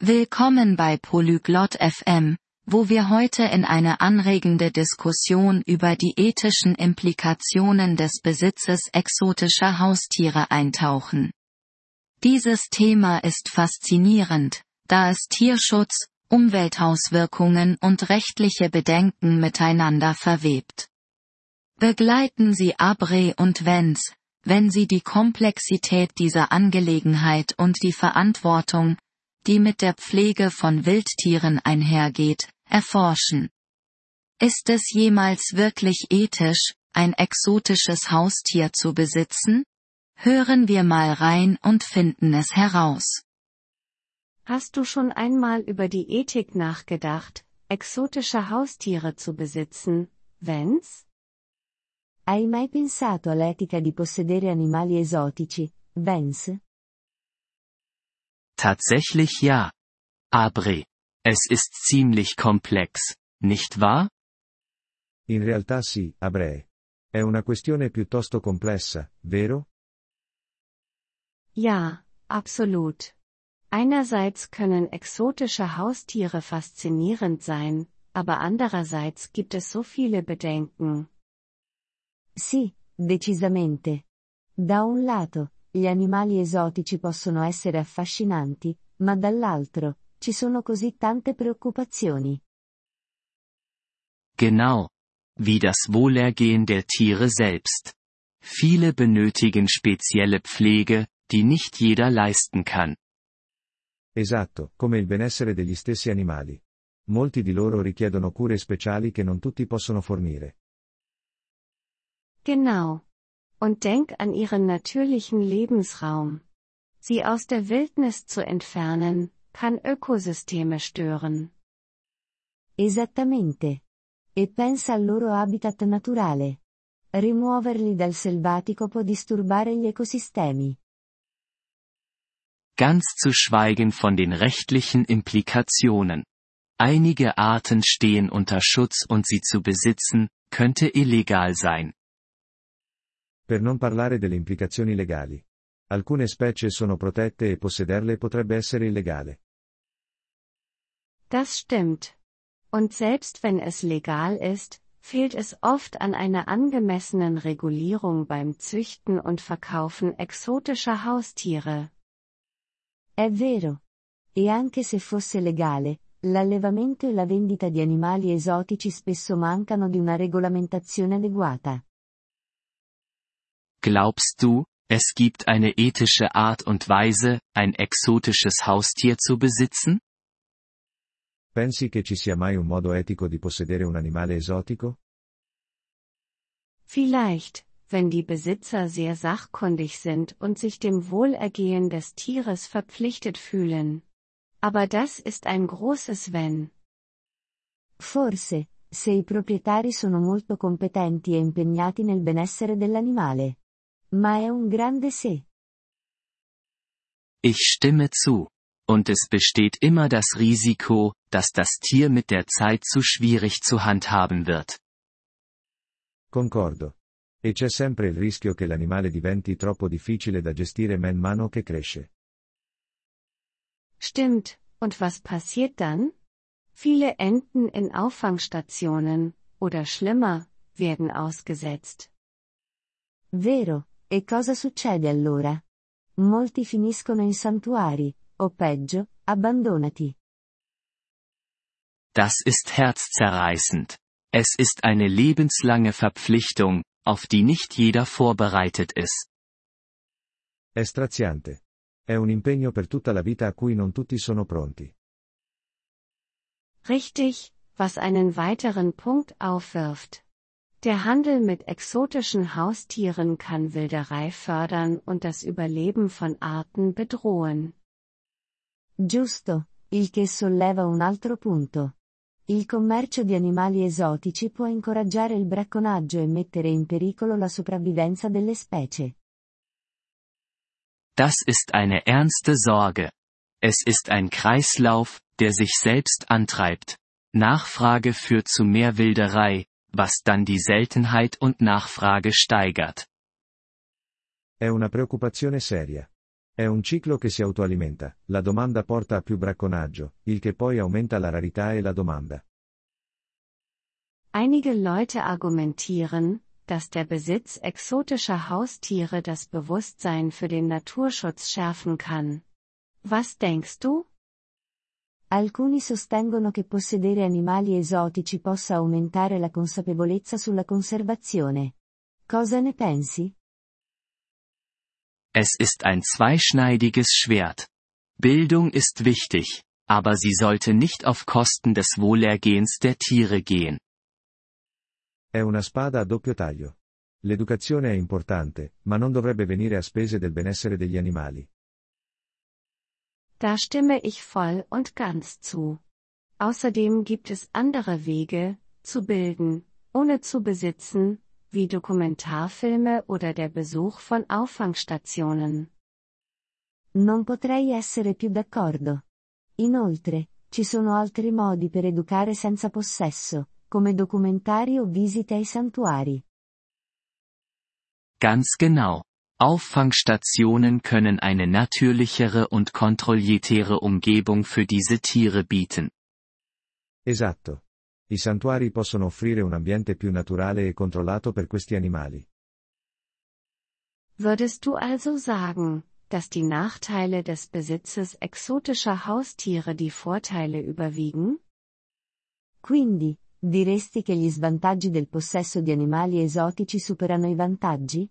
Willkommen bei Polyglot FM, wo wir heute in eine anregende Diskussion über die ethischen Implikationen des Besitzes exotischer Haustiere eintauchen. Dieses Thema ist faszinierend, da es Tierschutz, Umweltauswirkungen und rechtliche Bedenken miteinander verwebt. Begleiten Sie Abre und Wenz, wenn Sie die Komplexität dieser Angelegenheit und die Verantwortung, die mit der Pflege von Wildtieren einhergeht, erforschen. Ist es jemals wirklich ethisch, ein exotisches Haustier zu besitzen? Hören wir mal rein und finden es heraus. Hast du schon einmal über die Ethik nachgedacht, exotische Haustiere zu besitzen, Vance? Hai mai pensato all'etica di possedere animali esotici, Vance? Tatsächlich ja. Abre. Es ist ziemlich komplex, nicht wahr? In realtà sì, Abre. È una questione piuttosto complessa, vero? Ja, absolut. Einerseits können exotische Haustiere faszinierend sein, aber andererseits gibt es so viele Bedenken. Sì, decisamente. Da un lato, gli animali esotici possono essere affascinanti, ma dall'altro, ci sono così tante preoccupazioni. Genau. Wie das Wohlergehen der Tiere selbst. Viele benötigen spezielle Pflege, die nicht jeder leisten kann. Esatto, come il benessere degli stessi animali. Molti di loro richiedono cure speciali che non tutti possono fornire. Genau. Und denk an ihren natürlichen Lebensraum. Sie aus der Wildnis zu entfernen, kann Ökosysteme stören. Esattamente. E pensa al loro habitat naturale. Rimuoverli dal selvatico può disturbare gli ecosistemi. Ganz zu schweigen von den rechtlichen Implikationen. Einige Arten stehen unter Schutz und sie zu besitzen, könnte illegal sein. Per non parlare delle implicazioni legali. Alcune specie sono protette e possederle potrebbe essere illegale. Das stimmt. Und selbst wenn es legal ist, fehlt es oft an einer angemessenen Regulierung beim Züchten und Verkaufen exotischer Haustiere. È vero. E anche se fosse legale, l'allevamento e la vendita di animali esotici spesso mancano di una regolamentazione adeguata. Glaubst du, es gibt eine ethische Art und Weise, ein exotisches Haustier zu besitzen? Pensi che ci sia mai un modo etico di possedere un animale esotico? Vielleicht, wenn die Besitzer sehr sachkundig sind und sich dem Wohlergehen des Tieres verpflichtet fühlen. Aber das ist ein großes Wenn. Forse, se i proprietari sono molto competenti e impegnati nel benessere dell'animale. Ma è un grande Se. Ich stimme zu. Und es besteht immer das Risiko, dass das Tier mit der Zeit zu schwierig zu handhaben wird. Concordo. E c'è sempre il rischio che l'animale diventi troppo difficile da gestire man mano che cresce. Stimmt, und was passiert dann? Viele enden in Auffangstationen, oder schlimmer, werden ausgesetzt. Vero, e cosa succede allora? Molti finiscono in santuari, o peggio, abbandonati. Das ist herzzerreißend. Es ist eine lebenslange Verpflichtung, auf die nicht jeder vorbereitet ist. È straziante. È un impegno per tutta la vita a cui non tutti sono pronti. Richtig, was einen weiteren Punkt aufwirft. Der Handel mit exotischen Haustieren kann Wilderei fördern und das Überleben von Arten bedrohen. Giusto, il che solleva un altro punto. Il commercio di animali esotici può incoraggiare il bracconaggio e mettere in pericolo la sopravvivenza delle specie. Das ist eine ernste Sorge. Es ist ein Kreislauf, der sich selbst antreibt. Nachfrage führt zu mehr Wilderei, was dann die Seltenheit und Nachfrage steigert. È una preoccupazione seria. È un ciclo che si autoalimenta, la domanda porta a più bracconaggio, il che poi aumenta la rarità e la domanda. Einige Leute argumentieren, dass der Besitz exotischer Haustiere das Bewusstsein für den Naturschutz schärfen kann. Was denkst du? Alcuni sostengono che possedere animali esotici possa aumentare la consapevolezza sulla conservazione. Cosa ne pensi? Es ist ein zweischneidiges Schwert. Bildung ist wichtig, aber sie sollte nicht auf Kosten des Wohlergehens der Tiere gehen. È una spada a doppio taglio. L'educazione è importante, ma non dovrebbe venire a spese del benessere degli animali. Da stimme ich voll und ganz zu. Außerdem gibt es andere Wege, zu bilden, ohne zu besitzen, wie Dokumentarfilme oder der Besuch von Auffangstationen. Non potrei essere più d'accordo. Inoltre, ci sono altri modi per educare senza possesso, come documentari o visite ai santuari. Ganz genau. Auffangstationen können eine natürlichere und kontrolliertere Umgebung für diese Tiere bieten. Esatto. I santuari possono offrire un ambiente più naturale e controllato per questi animali. Würdest du also sagen, dass die Nachteile des Besitzes exotischer Haustiere die Vorteile überwiegen? Quindi, diresti che gli svantaggi del possesso di animali esotici superano i vantaggi?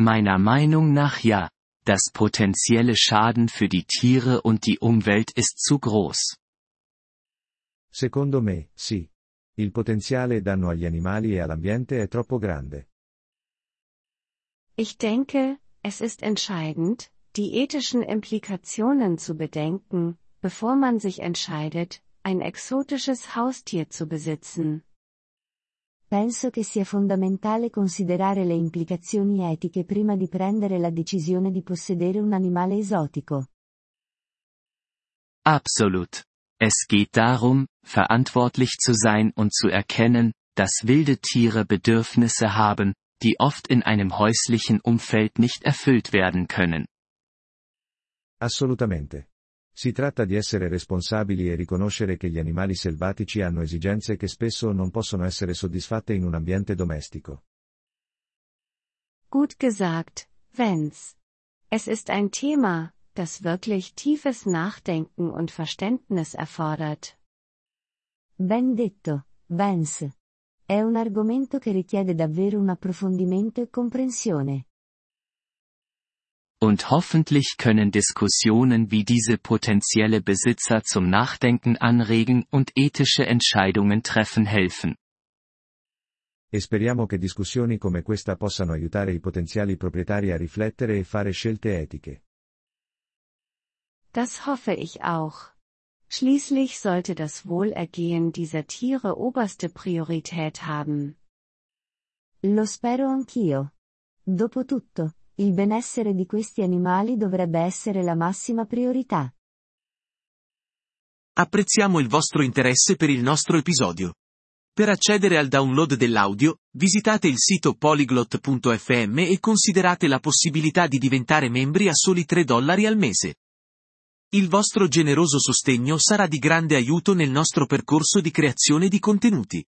Meiner Meinung nach ja. Das potenzielle Schaden für die Tiere und die Umwelt ist zu groß. Secondo me, sì. Il potenziale danno agli animali e all'ambiente è troppo grande. Ich denke, es ist entscheidend, die ethischen Implikationen zu bedenken, bevor man sich entscheidet, ein exotisches Haustier zu besitzen. Penso che sia fondamentale considerare le implicazioni etiche prima di prendere la decisione di possedere un animale esotico. Absolut. Es geht darum, verantwortlich zu sein und zu erkennen, dass wilde Tiere Bedürfnisse haben, die oft in einem häuslichen Umfeld nicht erfüllt werden können. Assolutamente. Si tratta di essere responsabili e riconoscere che gli animali selvatici hanno esigenze che spesso non possono essere soddisfatte in un ambiente domestico. Gut gesagt, Wenz. Es ist ein Thema, das wirklich tiefes Nachdenken und Verständnis erfordert. Ben detto, Vance. È un argomento che richiede davvero un approfondimento e comprensione. Und hoffentlich können Diskussionen wie diese potenzielle Besitzer zum Nachdenken anregen und ethische Entscheidungen treffen helfen. E speriamo che discussioni come questa possano aiutare i potenziali proprietari a riflettere e fare scelte etiche. Das hoffe ich auch. Schließlich sollte das Wohlergehen dieser Tiere oberste Priorität haben. Lo spero anch'io. Dopotutto, il benessere di questi animali dovrebbe essere la massima priorità. Apprezziamo il vostro interesse per il nostro episodio. Per accedere al download dell'audio, visitate il sito polyglot.fm e considerate la possibilità di diventare membri a soli 3 dollari al mese. Il vostro generoso sostegno sarà di grande aiuto nel nostro percorso di creazione di contenuti.